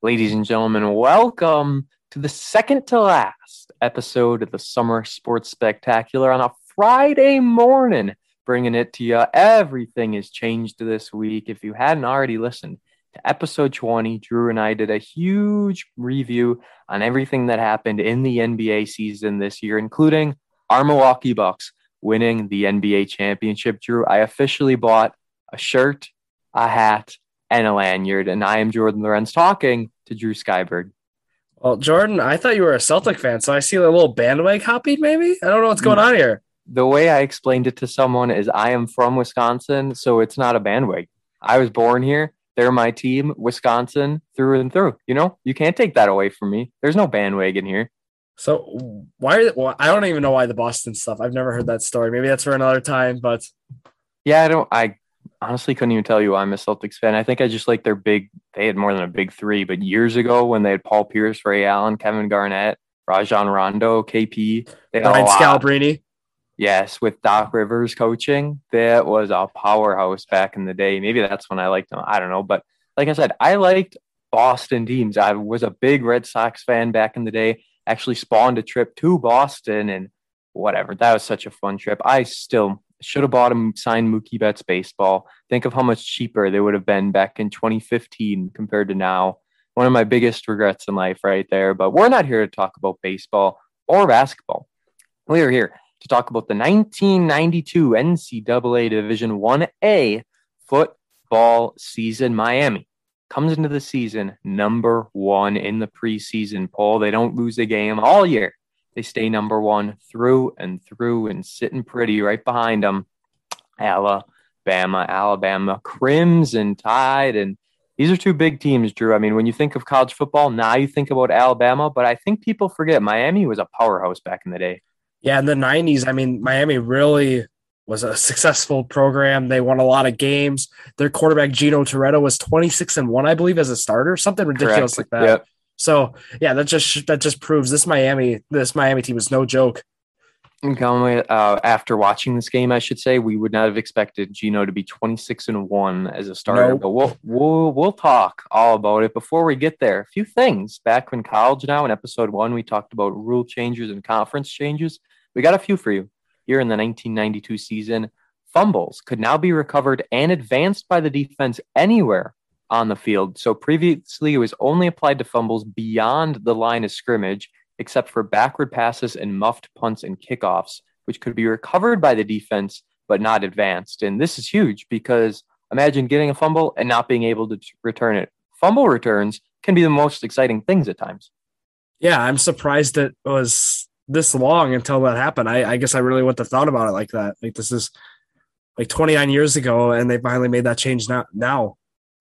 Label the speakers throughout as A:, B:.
A: Ladies and gentlemen, welcome to the second to last episode of the Summer Sports Spectacular on a Friday morning, bringing it to you. Everything has changed this week. If you hadn't already listened to episode 20, Drew and I did a huge review on everything that happened in the NBA season this year, including our Milwaukee Bucks winning the NBA championship. Drew, I officially bought a shirt, a hat, and a lanyard. And I am Jordan Lorenz talking to Drew Skyberg.
B: Well, Jordan, I thought you were a Celtic fan, so I see a little bandwagon copied, maybe? I don't know what's going on here.
A: The way I explained it to someone is I am from Wisconsin, so it's not a bandwagon. I was born here. They're my team, Wisconsin, through and through. You know, you can't take that away from me. There's no bandwagon here.
B: So why? Well, I don't even know why the Boston stuff. I've never heard that story. Maybe that's for another time. But
A: yeah, I don't. I honestly couldn't even tell you why I'm a Celtics fan. I think I just like their big. They had more than a big three, but years ago when they had Paul Pierce, Ray Allen, Kevin Garnett, Rajon Rondo, KP,
B: they Brian Scalabrine.
A: Yes, with Doc Rivers coaching, that was a powerhouse back in the day. Maybe that's when I liked them. I don't know, but like I said, I liked Boston teams. I was a big Red Sox fan back in the day. Actually, spawned a trip to Boston and whatever. That was such a fun trip. I still should have bought him signed Mookie Betts baseball. Think of how much cheaper they would have been back in 2015 compared to now. One of my biggest regrets in life, right there. But we're not here to talk about baseball or basketball. We are here to talk about the 1992 NCAA Division 1A football season. Miami comes into the season number one in the preseason poll. They don't lose a game all year. They stay number one through and through and sitting pretty right behind them. Alabama, Alabama, Crimson Tide. And these are two big teams, Drew. I mean, when you think of college football, now you think about Alabama, but I think people forget Miami was a powerhouse back in the day.
B: Yeah, in the 90s, I mean, Miami really was a successful program. They won a lot of games. Their quarterback Gino Torretta was 26 and 1, I believe, as a starter, something ridiculous Correct. like that. Yep. So yeah, that just that just proves this Miami this Miami team is no joke.
A: Uh, after watching this game, I should say we would not have expected Gino to be 26 and one as a starter. Nope. But we'll we'll we'll talk all about it. Before we get there, a few things. Back in college now, in episode one, we talked about rule changes and conference changes. We got a few for you here in the 1992 season. Fumbles could now be recovered and advanced by the defense anywhere on the field. So previously, it was only applied to fumbles beyond the line of scrimmage, except for backward passes and muffed punts and kickoffs, which could be recovered by the defense but not advanced. And this is huge because imagine getting a fumble and not being able to return it. Fumble returns can be the most exciting things at times.
B: Yeah, I'm surprised it was this long until that happened. I, I guess I really wouldn't have thought about it like that. Like this is like 29 years ago, and they finally made that change now. Now,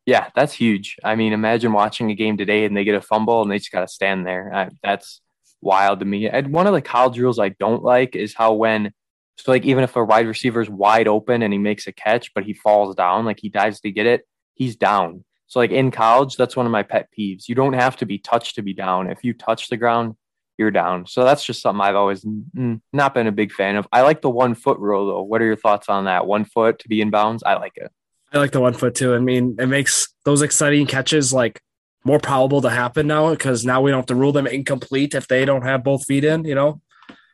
A: yeah, that's huge. I mean, imagine watching a game today and they get a fumble and they just got to stand there. I, that's wild to me. And one of the college rules I don't like is how when so like even if a wide receiver is wide open and he makes a catch but he falls down, like he dives to get it, he's down. So like in college, that's one of my pet peeves. You don't have to be touched to be down. If you touch the ground, you're down. So that's just something I've always not been a big fan of. I like the one foot rule though. What are your thoughts on that? One foot to be in bounds? I like it.
B: I like the one foot too. I mean, it makes those exciting catches like more probable to happen now because now we don't have to rule them incomplete if they don't have both feet in, you know?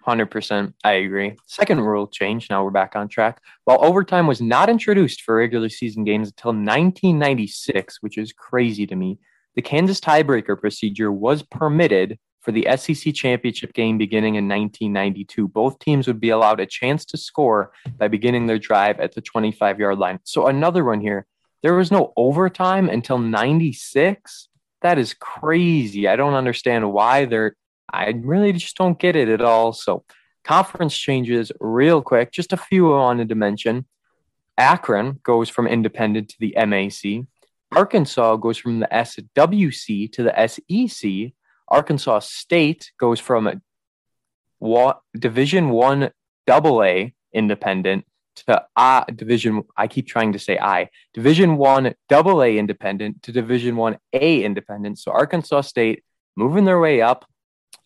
A: 100%. I agree. Second rule change. Now we're back on track. While overtime was not introduced for regular season games until 1996, which is crazy to me, the Kansas tiebreaker procedure was permitted for the SEC championship game beginning in 1992. Both teams would be allowed a chance to score by beginning their drive at the 25 yard line. So, another one here there was no overtime until 96. That is crazy. I don't understand why they're, I really just don't get it at all. So, conference changes real quick, just a few I wanted to mention. Akron goes from independent to the MAC. Arkansas goes from the SWC to the SEC. Arkansas State goes from a Division One Double A independent to I Division. I keep trying to say I Division One Double A independent to Division One A independent. So Arkansas State moving their way up.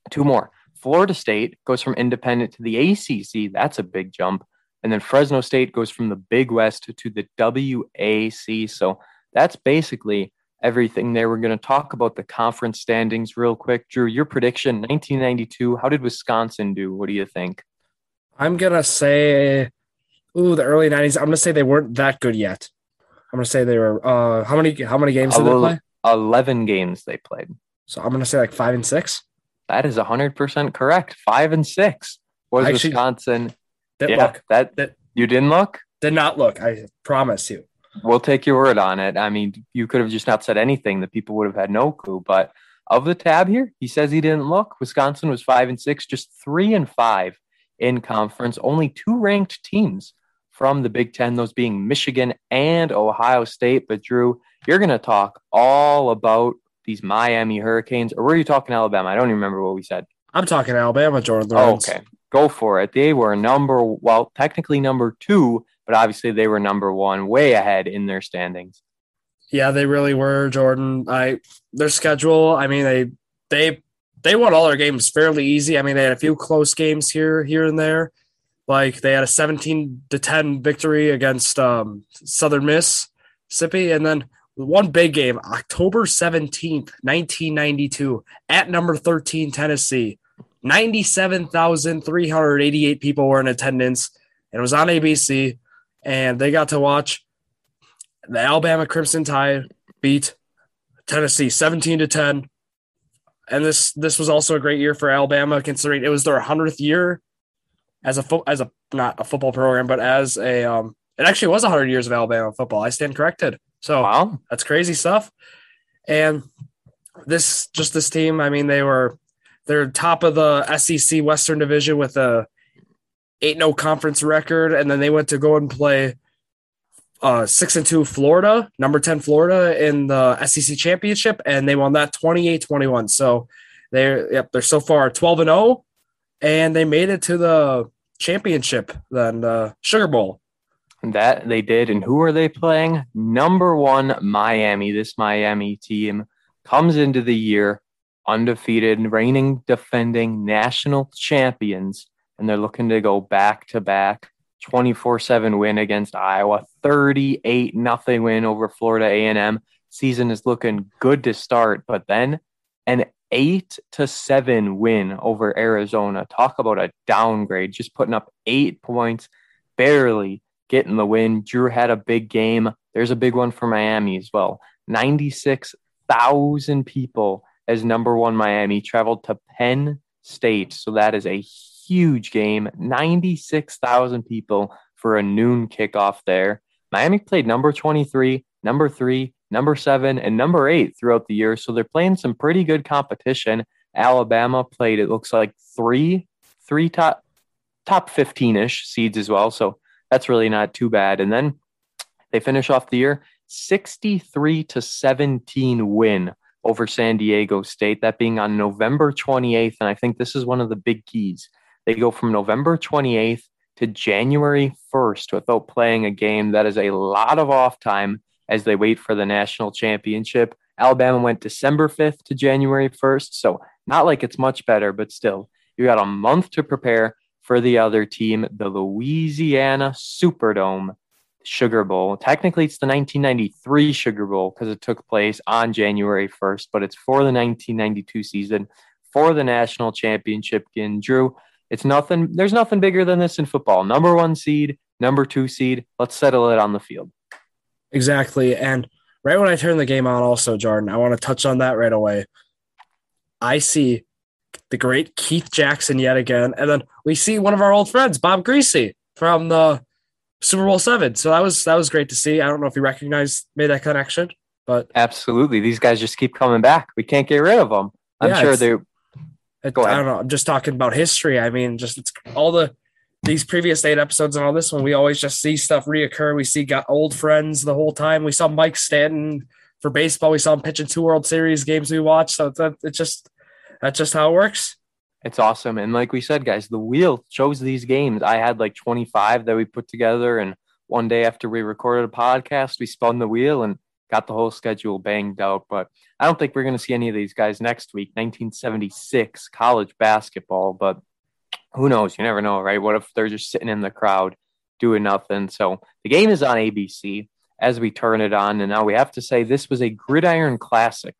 A: Two more. Florida State goes from independent to the ACC. That's a big jump. And then Fresno State goes from the Big West to the WAC. So that's basically everything there. We're going to talk about the conference standings real quick. Drew, your prediction 1992, how did Wisconsin do? What do you think?
B: I'm going to say, ooh, the early 90s. I'm going to say they weren't that good yet. I'm going to say they were, uh, how many, how many games did they play?
A: 11 games they played.
B: So I'm going to say like five and six.
A: That is 100% correct. Five and six was Actually, Wisconsin.
B: Didn't yeah, look.
A: That, that you didn't look?
B: Did not look. I promise you.
A: We'll take your word on it. I mean, you could have just not said anything. The people would have had no clue. But of the tab here, he says he didn't look. Wisconsin was five and six, just three and five in conference. Only two ranked teams from the Big Ten, those being Michigan and Ohio State. But Drew, you're going to talk all about these Miami Hurricanes, or were you talking Alabama? I don't even remember what we said.
B: I'm talking Alabama, Jordan Lawrence.
A: okay, go for it. They were number, well, technically number two, but obviously they were number one, way ahead in their standings.
B: Yeah, they really were, Jordan. I their schedule. I mean, they they they won all their games fairly easy. I mean, they had a few close games here here and there. Like they had a 17 to 10 victory against um, Southern Miss, Mississippi, and then one big game, October 17th, 1992, at number 13, Tennessee. 97,388 people were in attendance. And it was on ABC, and they got to watch the Alabama Crimson Tide beat Tennessee 17 to 10. And this this was also a great year for Alabama, considering it was their 100th year as a fo- as a not a football program, but as a um, it actually was 100 years of Alabama football. I stand corrected. So wow. that's crazy stuff. And this just this team, I mean, they were they're top of the SEC Western Division with a 8-0 conference record, and then they went to go and play uh, six and two Florida, number 10 Florida in the SEC championship, and they won that 28-21. So they're yep, they're so far 12 and 0, and they made it to the championship, then the Sugar Bowl.
A: That they did. And who are they playing? Number one, Miami. This Miami team comes into the year undefeated, reigning, defending national champions, and they're looking to go back to back 24 7 win against Iowa, 38 nothing win over Florida A&M. Season is looking good to start, but then an 8 to 7 win over Arizona. Talk about a downgrade, just putting up 8 points, barely getting the win. Drew had a big game. There's a big one for Miami as well. 96,000 people as number 1 Miami traveled to Penn State. So that is a huge game. 96,000 people for a noon kickoff there. Miami played number 23, number 3, number 7 and number 8 throughout the year. So they're playing some pretty good competition. Alabama played it looks like 3 3 top top 15ish seeds as well. So that's really not too bad. And then they finish off the year 63 to 17 win over San Diego State, that being on November 28th. And I think this is one of the big keys. They go from November 28th to January 1st without playing a game. That is a lot of off time as they wait for the national championship. Alabama went December 5th to January 1st. So, not like it's much better, but still, you got a month to prepare for the other team, the Louisiana Superdome Sugar Bowl. Technically, it's the 1993 Sugar Bowl because it took place on January 1st, but it's for the 1992 season for the national championship. And Drew, it's nothing, there's nothing bigger than this in football. Number one seed, number two seed. Let's settle it on the field.
B: Exactly. And right when I turn the game on, also, Jordan, I want to touch on that right away. I see the great Keith Jackson yet again. And then we see one of our old friends, Bob Griese from the Super Bowl seven. So that was that was great to see. I don't know if you recognize made that connection, but
A: absolutely, these guys just keep coming back. We can't get rid of them. I'm yeah, sure they're.
B: I don't know. I'm just talking about history. I mean, just it's all the these previous eight episodes and all this one. We always just see stuff reoccur. We see got old friends the whole time. We saw Mike Stanton for baseball. We saw him pitch in two World Series games we watched. So it's just that's just how it works.
A: It's awesome. And like we said, guys, the wheel chose these games. I had like 25 that we put together. And one day after we recorded a podcast, we spun the wheel and got the whole schedule banged out. But I don't think we're going to see any of these guys next week. 1976 college basketball. But who knows? You never know, right? What if they're just sitting in the crowd doing nothing? So the game is on ABC. as we turn it on. And now we have to say this was a gridiron classic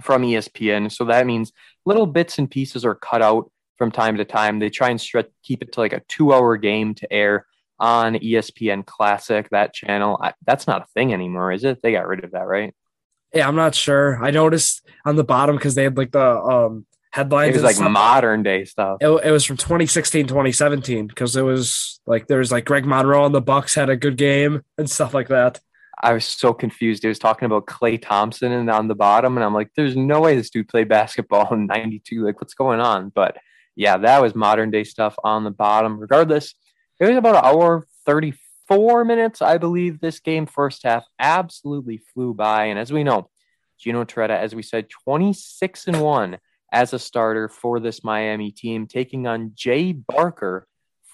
A: from ESPN. So that means little bits and pieces are cut out from time to time. They try and stretch, keep it to like a two hour game to air on ESPN Classic, that channel. I, that's not a thing anymore, is it? They got rid of that, right?
B: Yeah, I'm not sure. I noticed on the bottom because they had like the um headlines.
A: It was like stuff. modern day stuff.
B: It, it was from 2016, 2017 because it was like there was like Greg Monroe on the Bucks had a good game and stuff like that.
A: I was so confused. He was talking about Klay Thompson and on the bottom, and I'm like, "There's no way this dude played basketball in '92. Like, what's going on?" But yeah, that was modern day stuff on the bottom. Regardless, it was about an hour 34 minutes, I believe. This game first half absolutely flew by, and as we know, Gino Torretta, as we said, 26 and one as a starter for this Miami team, taking on Jay Barker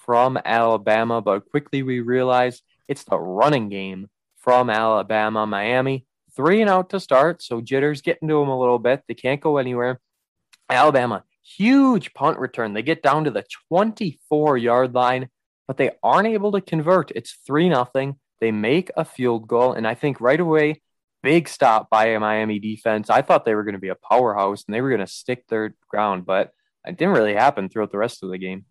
A: from Alabama. But quickly we realized it's the running game from Alabama. Miami, three and out to start. So jitters getting to them a little bit. They can't go anywhere. Alabama, huge punt return. They get down to the 24 yard line, but they aren't able to convert. It's 3 nothing. They make a field goal. And I think right away, big stop by a Miami defense. I thought they were going to be a powerhouse and they were going to stick their ground, but it didn't really happen throughout the rest of the game.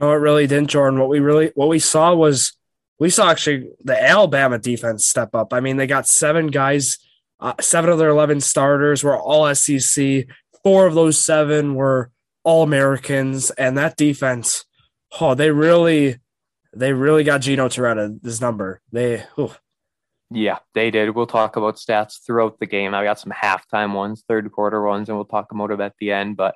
B: No, it really didn't, Jordan. What we really what we saw was we saw actually the Alabama defense step up. I mean, they got seven guys, uh, seven of their eleven starters were all SEC. Four of those seven were all Americans, and that defense, oh, they really, they really got Gino Torretta this number. They, oh,
A: yeah, they did. We'll talk about stats throughout the game. I got some halftime ones, third quarter ones, and we'll talk about them at the end. But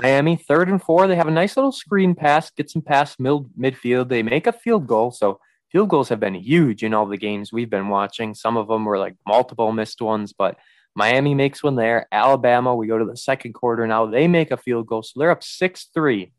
A: Miami, third and four, they have a nice little screen pass, get some pass mid- midfield. They make a field goal. So field goals have been huge in all the games we've been watching. Some of them were like multiple missed ones, but Miami makes one there. Alabama, we go to the second quarter now. They make a field goal. So they're up 6 3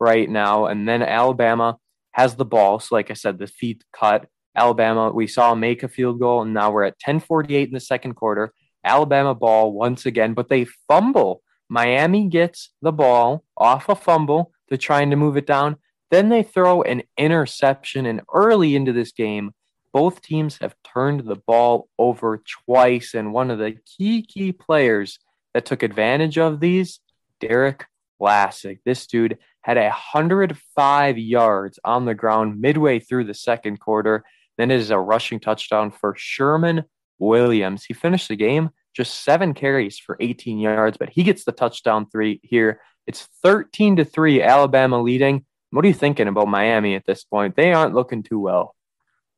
A: right now. And then Alabama has the ball. So, like I said, the feet cut. Alabama, we saw make a field goal, and now we're at 10:48 in the second quarter. Alabama ball once again, but they fumble. Miami gets the ball off a fumble. They're trying to move it down. Then they throw an interception, and early into this game, both teams have turned the ball over twice. And one of the key, key players that took advantage of these, Derrick Lassic. This dude had 105 yards on the ground midway through the second quarter. Then it is a rushing touchdown for Sherman Williams. He finished the game just seven carries for 18 yards, but he gets the touchdown three here. It's 13 to 3, Alabama leading. What are you thinking about Miami at this point? They aren't looking too well.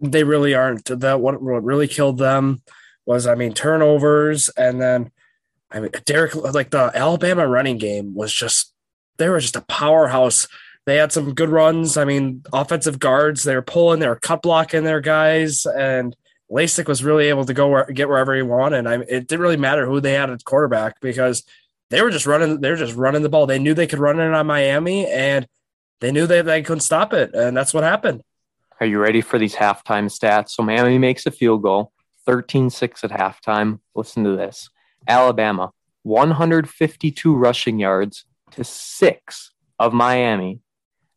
B: They really aren't. That what, what really killed them was, I mean, turnovers, and then I mean, Derek, like the Alabama running game was just they were just a powerhouse they had some good runs. I mean, offensive guards, they were pulling, they were cut blocking their guys, and Lassic was really able to go where, get wherever he wanted. I, it didn't really matter who they had at quarterback because they were just running. They were just running the ball. They knew they could run it on Miami, and they knew that they couldn't stop it, and that's what happened.
A: Are you ready for these halftime stats? So Miami makes a field goal, 13-6 at halftime. Listen to this: Alabama, 152 rushing yards to six of Miami.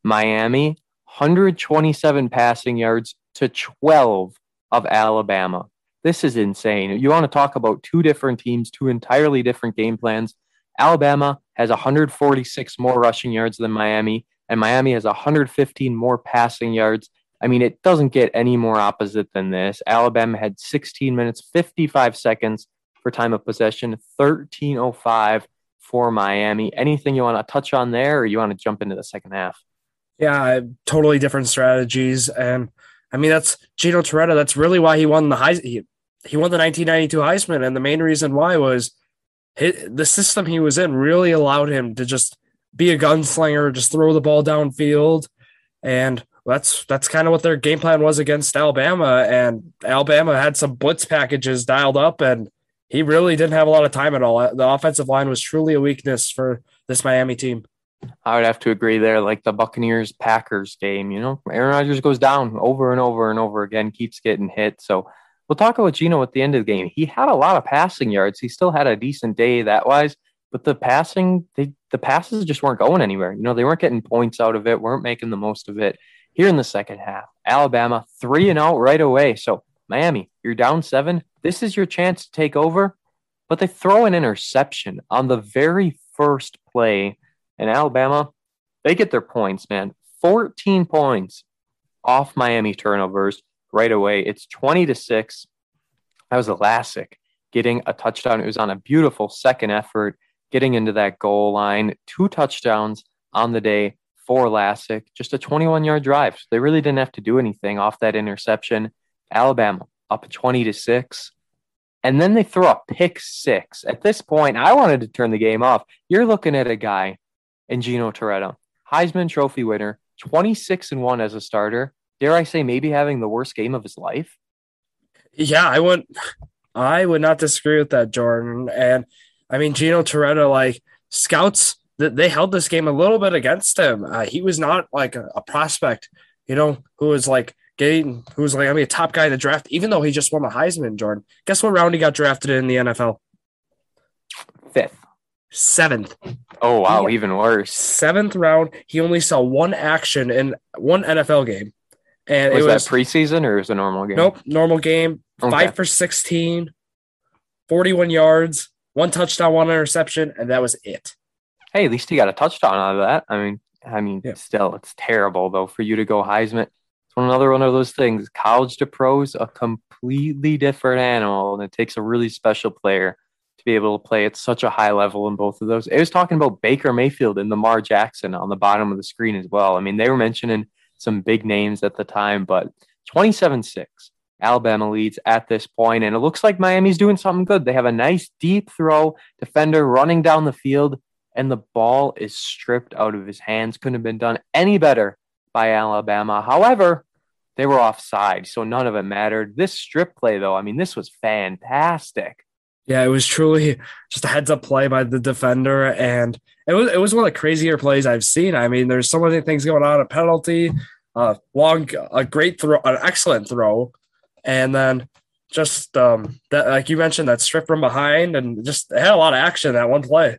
A: Miami, 127 passing yards to 12 of Alabama. This is insane. You want to talk about two different teams, two entirely different game plans. Alabama has 146 more rushing yards than Miami, and Miami has 115 more passing yards. I mean, it doesn't get any more opposite than this. Alabama had 16 minutes, 55 seconds for time of possession, 1305 for Miami. Anything you want to touch on there, or you want to jump into the second half?
B: Yeah, totally different strategies, and I mean that's Gino Torretta. That's really why he won the high. He, he won the 1992 Heisman, and the main reason why was hit, the system he was in really allowed him to just be a gunslinger, just throw the ball downfield, and that's that's kind of what their game plan was against Alabama. And Alabama had some blitz packages dialed up, and he really didn't have a lot of time at all. Uh, the offensive line was truly a weakness for this Miami team.
A: I would have to agree there. Like the Buccaneers Packers game, you know, Aaron Rodgers goes down over and over and over again, keeps getting hit. So we'll talk about Gino at the end of the game. He had a lot of passing yards. He still had a decent day that wise, but the passing, they, the passes just weren't going anywhere. You know, they weren't getting points out of it, weren't making the most of it. Here in the second half, Alabama three and out right away. So Miami, You're down seven. This is your chance to take over. But they throw an interception on the very first play. And Alabama, they get their points, man. 14 points off Miami turnovers right away. It's 20 to 6. That was Lassic getting a touchdown. It was on a beautiful second effort, getting into that goal line. Two touchdowns on the day for Lassic, just a 21 yard drive. So they really didn't have to do anything off that interception. Alabama up 20 to 6. And then they throw a pick six. At this point, I wanted to turn the game off. You're looking at a guy in Gino Torretta, Heisman Trophy winner, 26 and 1 as a starter. Dare I say, maybe having the worst game of his life?
B: Yeah, I would I would not disagree with that, Jordan. And I mean, Gino Torretta, like scouts, they held this game a little bit against him. Uh, he was not like a, a, prospect, you know, who was like getting, who was like, I mean, a top guy in the draft, even though he just won the Heisman, Jordan. Guess what round he got drafted in the NFL?
A: Fifth.
B: Seventh.
A: Oh, wow. He, even worse.
B: Seventh round. He only saw one action in one NFL game.
A: And was, it was that preseason or was it a normal game?
B: Nope, normal game. Okay. Five for 16, 41 yards, one touchdown, one interception, and that was it.
A: Hey, at least he got a touchdown out of that. I mean, I mean, yeah. still, it's terrible though for you to go Heisman. Another one of those things. College to pros, a completely different animal, and it takes a really special player to be able to play at such a high level in both of those. It was talking about Baker Mayfield and Lamar Jackson on the bottom of the screen as well. I mean, they were mentioning some big names at the time, but 27 6. Alabama leads at this point, and it looks like Miami's doing something good. They have a nice deep throw, defender running down the field, and the ball is stripped out of his hands. Couldn't have been done any better by Alabama. However, they were offside, so none of it mattered. This strip play, though, I mean, this was fantastic.
B: Yeah, it was truly just a heads up play by the defender, and it was it was one of the crazier plays I've seen. I mean, there's so many things going on: a penalty, a long, a great throw, an excellent throw, and then just um, that, like you mentioned, that strip from behind, and just had a lot of action that one play.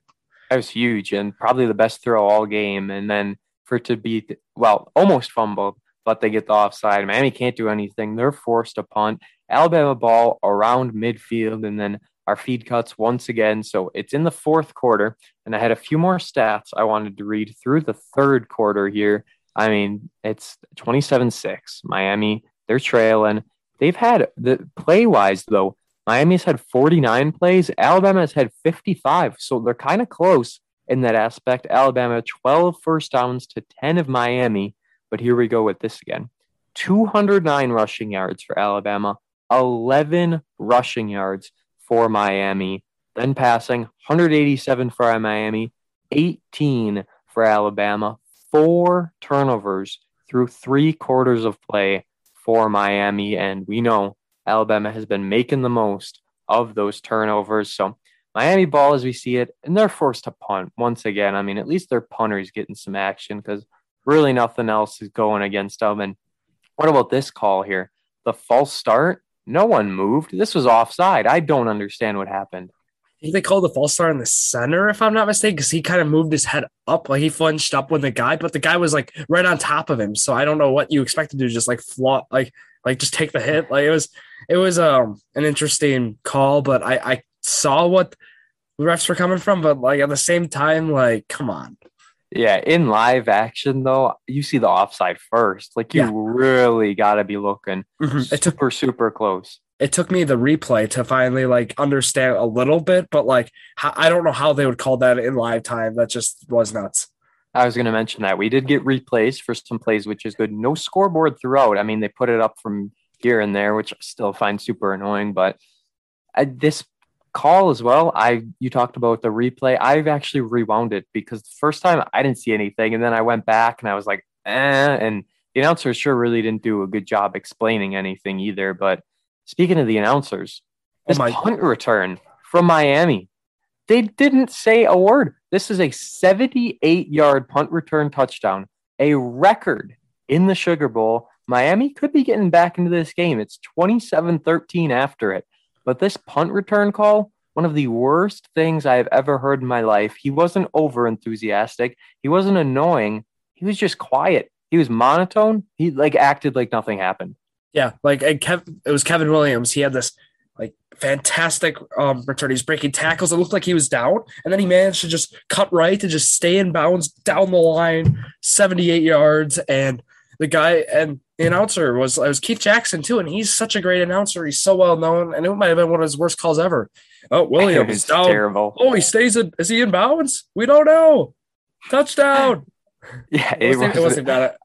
A: That was huge, and probably the best throw all game. And then for it to be well, almost fumbled, but they get the offside. Miami can't do anything; they're forced to punt. Alabama ball around midfield, and then our feed cuts once again. So it's in the fourth quarter, and I had a few more stats I wanted to read through the third quarter here. I mean, it's 27 6. Miami, they're trailing. They've had the play wise, though, Miami's had 49 plays, Alabama's had 55. So they're kind of close in that aspect. Alabama, 12 first downs to 10 of Miami. But here we go with this again 209 rushing yards for Alabama, 11 rushing yards for Miami. Then passing 187 for Miami, 18 for Alabama, four turnovers through three quarters of play for Miami. And we know Alabama has been making the most of those turnovers. So Miami ball as we see it, and they're forced to punt once again. I mean, at least their punter's getting some action because really nothing else is going against them. And what about this call here? The false start no one moved. This was offside. I don't understand what happened.
B: They called the false start in the center, if I'm not mistaken, because he kind of moved his head up, like he flinched up with the guy, but the guy was like right on top of him. So I don't know what you expect to do, just like flop, like like just take the hit. Like it was, it was um an interesting call, but I I saw what the refs were coming from, but like at the same time, like come on,
A: yeah, in live action though, you see the offside first. Like you yeah. really got to be looking mm-hmm. super, it took, her super close.
B: It took me the replay to finally like understand a little bit, but like I don't know how they would call that in live time. That just was nuts.
A: I was going to mention that we did get replays for some plays, which is good. No scoreboard throughout. I mean, they put it up from here and there, which I still find super annoying. But I, this call as well. I you talked about the replay. I've actually rewound it because the first time I didn't see anything, and then I went back and I was like, eh, and the announcer sure really didn't do a good job explaining anything either. But speaking of the announcers, this oh punt return from Miami, they didn't say a word. This is a 78 yard punt return touchdown, a record in the Sugar Bowl. Miami could be getting back into this game. It's 27 13 after it. But this punt return call, one of the worst things I have ever heard in my life. He wasn't over enthusiastic. He wasn't annoying. He was just quiet. He was monotone. He like acted like nothing happened.
B: Yeah, like Kev, it was Kevin Williams. He had this like fantastic um, return. He's breaking tackles. It looked like he was down, and then he managed to just cut right and just stay in bounds down the line, seventy-eight yards. And the guy and the announcer was it was Keith Jackson too, and he's such a great announcer. He's so well known, and it might have been one of his worst calls ever. Oh, Williams down. Terrible. Oh, he stays in. Is he in bounds? We don't know. Touchdown.
A: Yeah, it, it wasn't, it wasn't bad.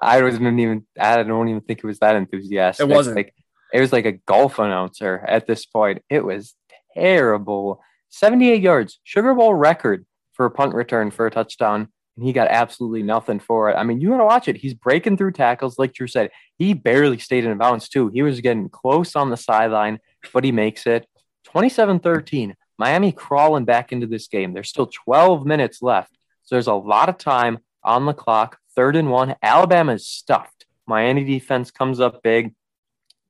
A: I wasn't even. I don't even think it was that enthusiastic.
B: It wasn't.
A: Like, it was like a golf announcer at this point. It was terrible. 78 yards, Sugar Bowl record for a punt return for a touchdown. And he got absolutely nothing for it. I mean, you got to watch it. He's breaking through tackles, like Drew said. He barely stayed in bounds, too. He was getting close on the sideline, but he makes it. 27 13. Miami crawling back into this game. There's still 12 minutes left. So there's a lot of time on the clock. Third and one. Alabama is stuffed. Miami defense comes up big.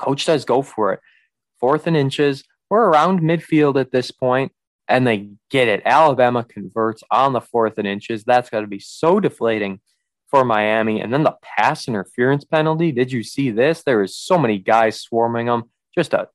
A: Coach says go for it. Fourth and inches. We're around midfield at this point, and they get it. Alabama converts on the fourth and inches. That's got to be so deflating for Miami. And then the pass interference penalty. Did you see this? There was so many guys swarming them. Just a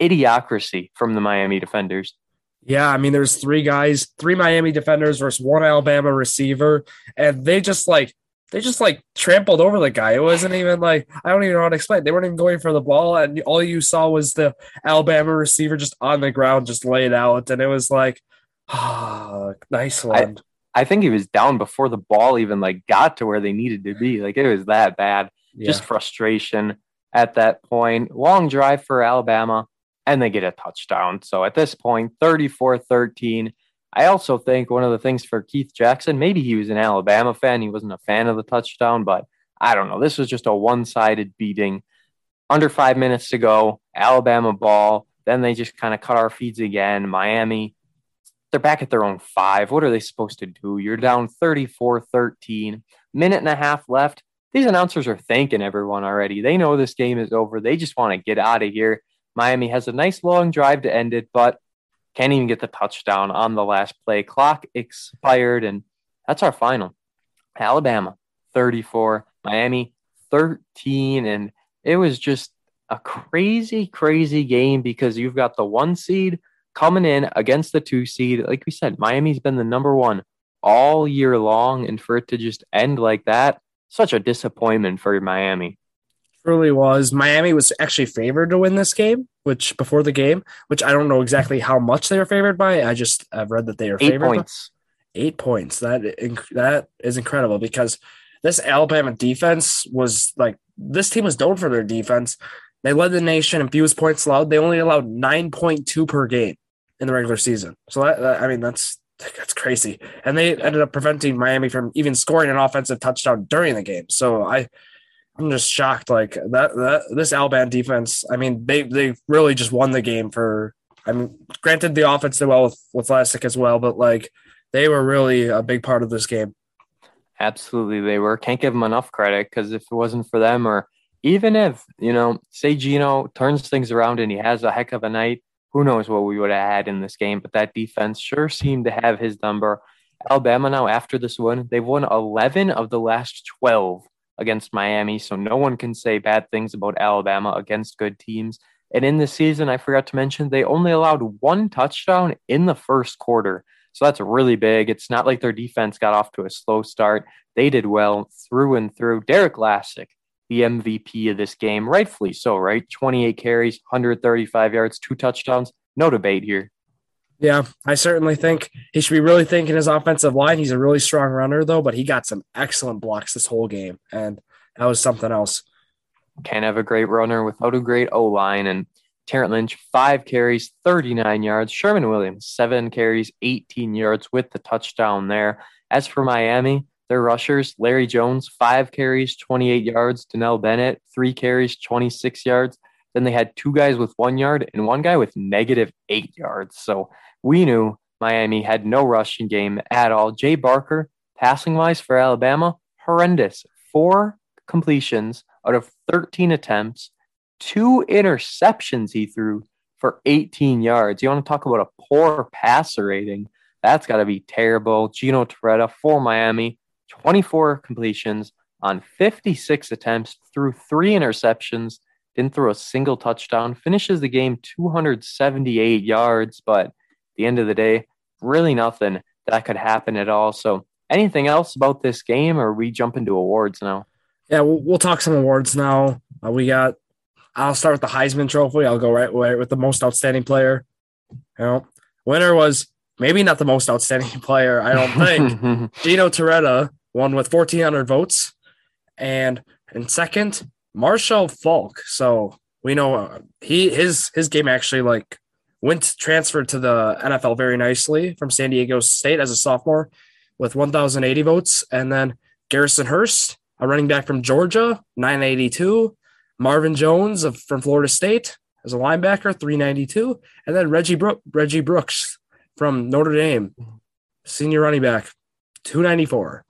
A: idiocracy from the Miami defenders.
B: Yeah, I mean, there's three guys, three Miami defenders versus one Alabama receiver, and they just like they just like trampled over the guy. It wasn't even like I don't even know how to explain. They weren't even going for the ball, and all you saw was the Alabama receiver just on the ground, just laid out, and it was like, ah, oh, nice one.
A: I, I, think he was down before the ball even like got to where they needed to be. Like it was that bad. Yeah. Just frustration at that point. Long drive for Alabama, and they get a touchdown. So at this point, 34 13 I also think one of the things for Keith Jackson, maybe he was an Alabama fan. He wasn't a fan of the touchdown, but I don't know. This was just a one sided beating. Under five minutes to go, Alabama ball. Then they just kind of cut our feeds again. Miami, they're back at their own five. What are they supposed to do? You're down 34 13, minute and a half left. These announcers are thanking everyone already. They know this game is over. They just want to get out of here. Miami has a nice long drive to end it, but can't even get the touchdown on the last play. Clock expired, and that's our final. Alabama 34, Miami 13. And it was just a crazy, crazy game because you've got the one seed coming in against the two seed. Like we said, Miami's been the number one all year long. And for it to just end like that, such a disappointment for Miami
B: truly was. Miami was actually favored to win this game, which before the game, which I don't know exactly how much they were favored by. I just I've read that they are
A: eight points.
B: By. Eight points. That that is incredible because this Alabama defense was like this team was known for their defense. They led the nation in fewest points allowed. They only allowed nine point two per game in the regular season. So that, that I mean that's that's crazy. And they ended up preventing Miami from even scoring an offensive touchdown during the game. So I I'm just shocked. Like that, that this Alabama defense. I mean, they they really just won the game for. I mean, granted the offense did well with with Lassic as well, but like they were really a big part of this game.
A: Absolutely, they were. Can't give them enough credit because if it wasn't for them, or even if you know, say Gino turns things around and he has a heck of a night, who knows what we would have had in this game. But that defense sure seemed to have his number. Alabama now after this win, they've won 11 of the last 12 against Miami. So no one can say bad things about Alabama against good teams. And in this season, I forgot to mention, they only allowed one touchdown in the first quarter. So that's really big. It's not like their defense got off to a slow start. They did well through and through. Derrick Lassic, the MVP of this game, rightfully so, right? 28 carries, 135 yards, two touchdowns. No debate here.
B: Yeah, I certainly think he should be really thinking his offensive line. He's a really strong runner, though, but he got some excellent blocks this whole game, and that was something else.
A: Can't have a great runner without a great O line. And Tarrant Lynch, five carries, 39 yards. Sherman Williams, seven carries, 18 yards with the touchdown there. As for Miami, their rushers, Larry Jones, five carries, 28 yards. Donnell Bennett, three carries, 26 yards. Then they had two guys with one yard and one guy with negative eight yards. So we knew Miami had no rushing game at all. Jay Barker, passing wise for Alabama, horrendous. Four completions out of 13 attempts, two interceptions he threw for 18 yards. You want to talk about a poor passer rating? That's got to be terrible. Gino Torretta for Miami, 24 completions on 56 attempts, threw three interceptions didn't throw a single touchdown, finishes the game 278 yards, but the end of the day, really nothing that could happen at all. So, anything else about this game, or we jump into awards now?
B: Yeah, we'll, we'll talk some awards now. Uh, we got. I'll start with the Heisman Trophy. I'll go right away with the most outstanding player. You know, winner was maybe not the most outstanding player. I don't think Gino Torretta won with 1,400 votes, and in second, Marshall Faulk. So we know uh, he his his game actually like went transferred to the NFL very nicely from San Diego State as a sophomore with 1,080 votes, and then Garrison Hearst, a running back from Georgia, 982. Marvin Jones of, from Florida State as a linebacker, 392, and then Reggie Bro- Reggie Brooks from Notre Dame, senior running back, 294.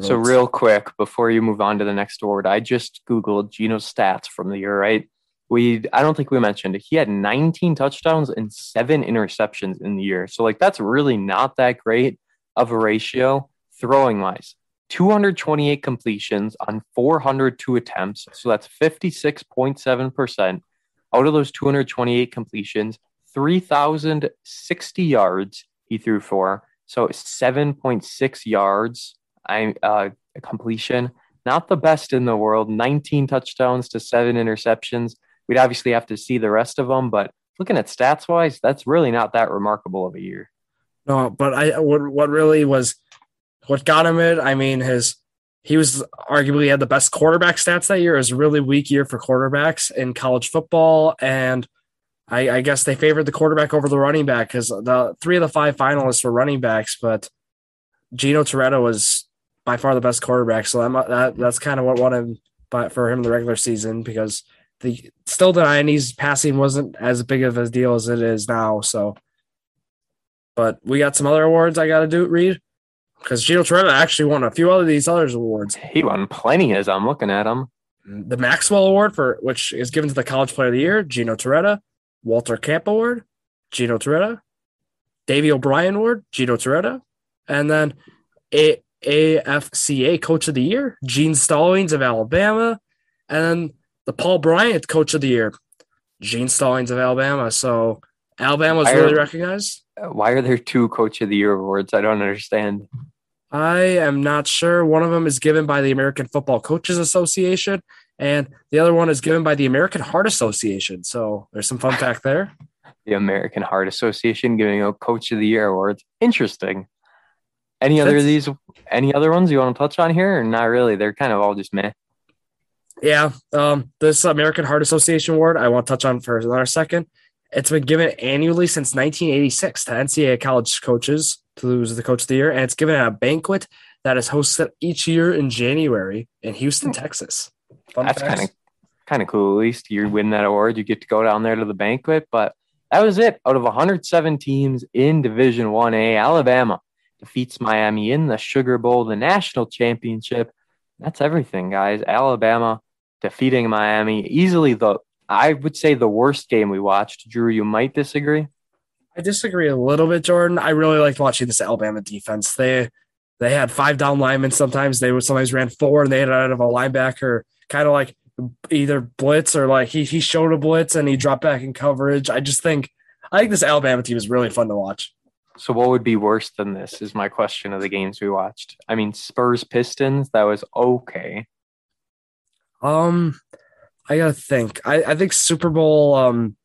A: So real quick before you move on to the next award, I just googled Gino's stats from the year. Right, we I don't think we mentioned. He had 19 touchdowns and seven interceptions in the year. So like that's really not that great of a ratio throwing wise. 228 completions on 402 attempts. So that's 56.7%. Out of those 228 completions, 3,060 yards he threw for. So 7.6 yards I uh, completion. Not the best in the world. 19 touchdowns to seven interceptions. We'd obviously have to see the rest of them, but looking at stats wise, that's really not that remarkable of a year.
B: No, but I what what really was what got him it. I mean, his he was arguably had the best quarterback stats that year. It was a really weak year for quarterbacks in college football, and I, I guess they favored the quarterback over the running back because the three of the five finalists were running backs, but Gino Torretta was by far the best quarterback. So that, that that's kind of what won him for him the regular season because the still the 90s passing wasn't as big of a deal as it is now. So, but we got some other awards I got to do read because Gino Torretta actually won a few other these other awards.
A: He won plenty as I'm looking at him.
B: The Maxwell Award for which is given to the College Player of the Year, Gino Torretta. Walter Camp Award, Gino Torretta. Davy O'Brien Award, Gino Torretta. And then a AFCA Coach of the Year, Gene Stallings of Alabama. And the Paul Bryant Coach of the Year, Gene Stallings of Alabama. So Alabama was really recognized.
A: Uh, why are there two Coach of the Year awards? I don't understand.
B: I am not sure. One of them is given by the American Football Coaches Association, and the other one is given by the American Heart Association. So there's some fun fact there.
A: the American Heart Association giving out Coach of the Year awards. Interesting. Any other That's, of these? Any other ones you want to touch on here, or not really? They're kind of all just meh.
B: Yeah, um, this American Heart Association award I want to touch on for another second. It's been given annually since 1986 to NCAA college coaches to lose the coach of the year, and it's given at a banquet that is hosted each year in January in Houston, hmm. Texas.
A: Fun That's kind of kind of cool. At least you win that award, you get to go down there to the banquet. But that was it. Out of 107 teams in Division One A, Alabama defeats Miami in the Sugar Bowl, the national championship. That's everything, guys. Alabama defeating Miami easily. The I would say the worst game we watched. Drew, you might disagree.
B: I disagree a little bit, Jordan. I really liked watching this Alabama defense. They they had five down linemen. Sometimes they would sometimes ran four, and they had out of a linebacker, kind of like either blitz or like he he showed a blitz and he dropped back in coverage. I just think I think this Alabama team is really fun to watch.
A: So what would be worse than this is my question of the games we watched. I mean Spurs Pistons, that was okay.
B: Um I gotta think. I, I think Super Bowl um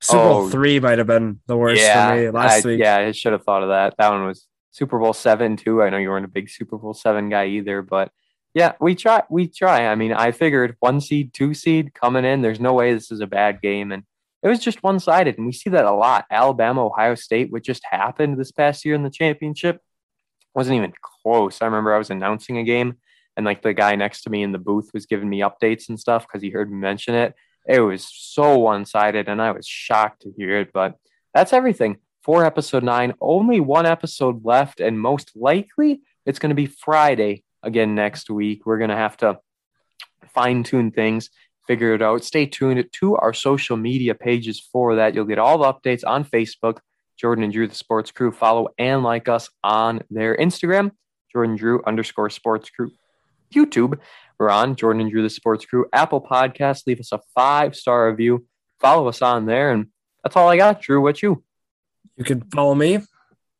B: Super Bowl three might have been the worst yeah, for me last
A: I,
B: week.
A: Yeah, I should have thought of that. That one was Super Bowl seven too. I know you weren't a big Super Bowl seven guy either, but yeah, we try. We try. I mean, I figured one seed, two seed coming in. There's no way this is a bad game, and it was just one sided, and we see that a lot. Alabama, Ohio State, what just happened this past year in the championship, wasn't even close. I remember I was announcing a game, and like the guy next to me in the booth was giving me updates and stuff because he heard me mention it. It was so one sided, and I was shocked to hear it. But that's everything for episode nine. Only one episode left, and most likely it's going to be Friday again next week. We're going to have to fine tune things, figure it out. Stay tuned to our social media pages for that. You'll get all the updates on Facebook. Jordan and Drew, the sports crew, follow and like us on their Instagram, Jordan Drew underscore sports crew. YouTube. We're on Jordan and Drew, the Sports Crew, Apple Podcast. Leave us a five star review. Follow us on there. And that's all I got. Drew, what you?
B: You can follow me,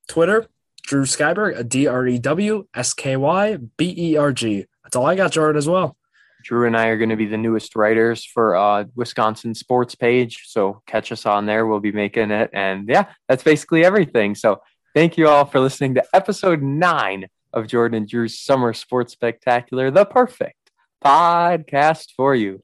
B: Twitter, Drew Skyberg, D R E W S K Y B E R G. That's all I got, Jordan, as well.
A: Drew and I are going to be the newest writers for uh, Wisconsin Sports Page. So catch us on there. We'll be making it. And yeah, that's basically everything. So thank you all for listening to episode nine of Jordan and Drew's Summer Sports Spectacular, the perfect podcast for you.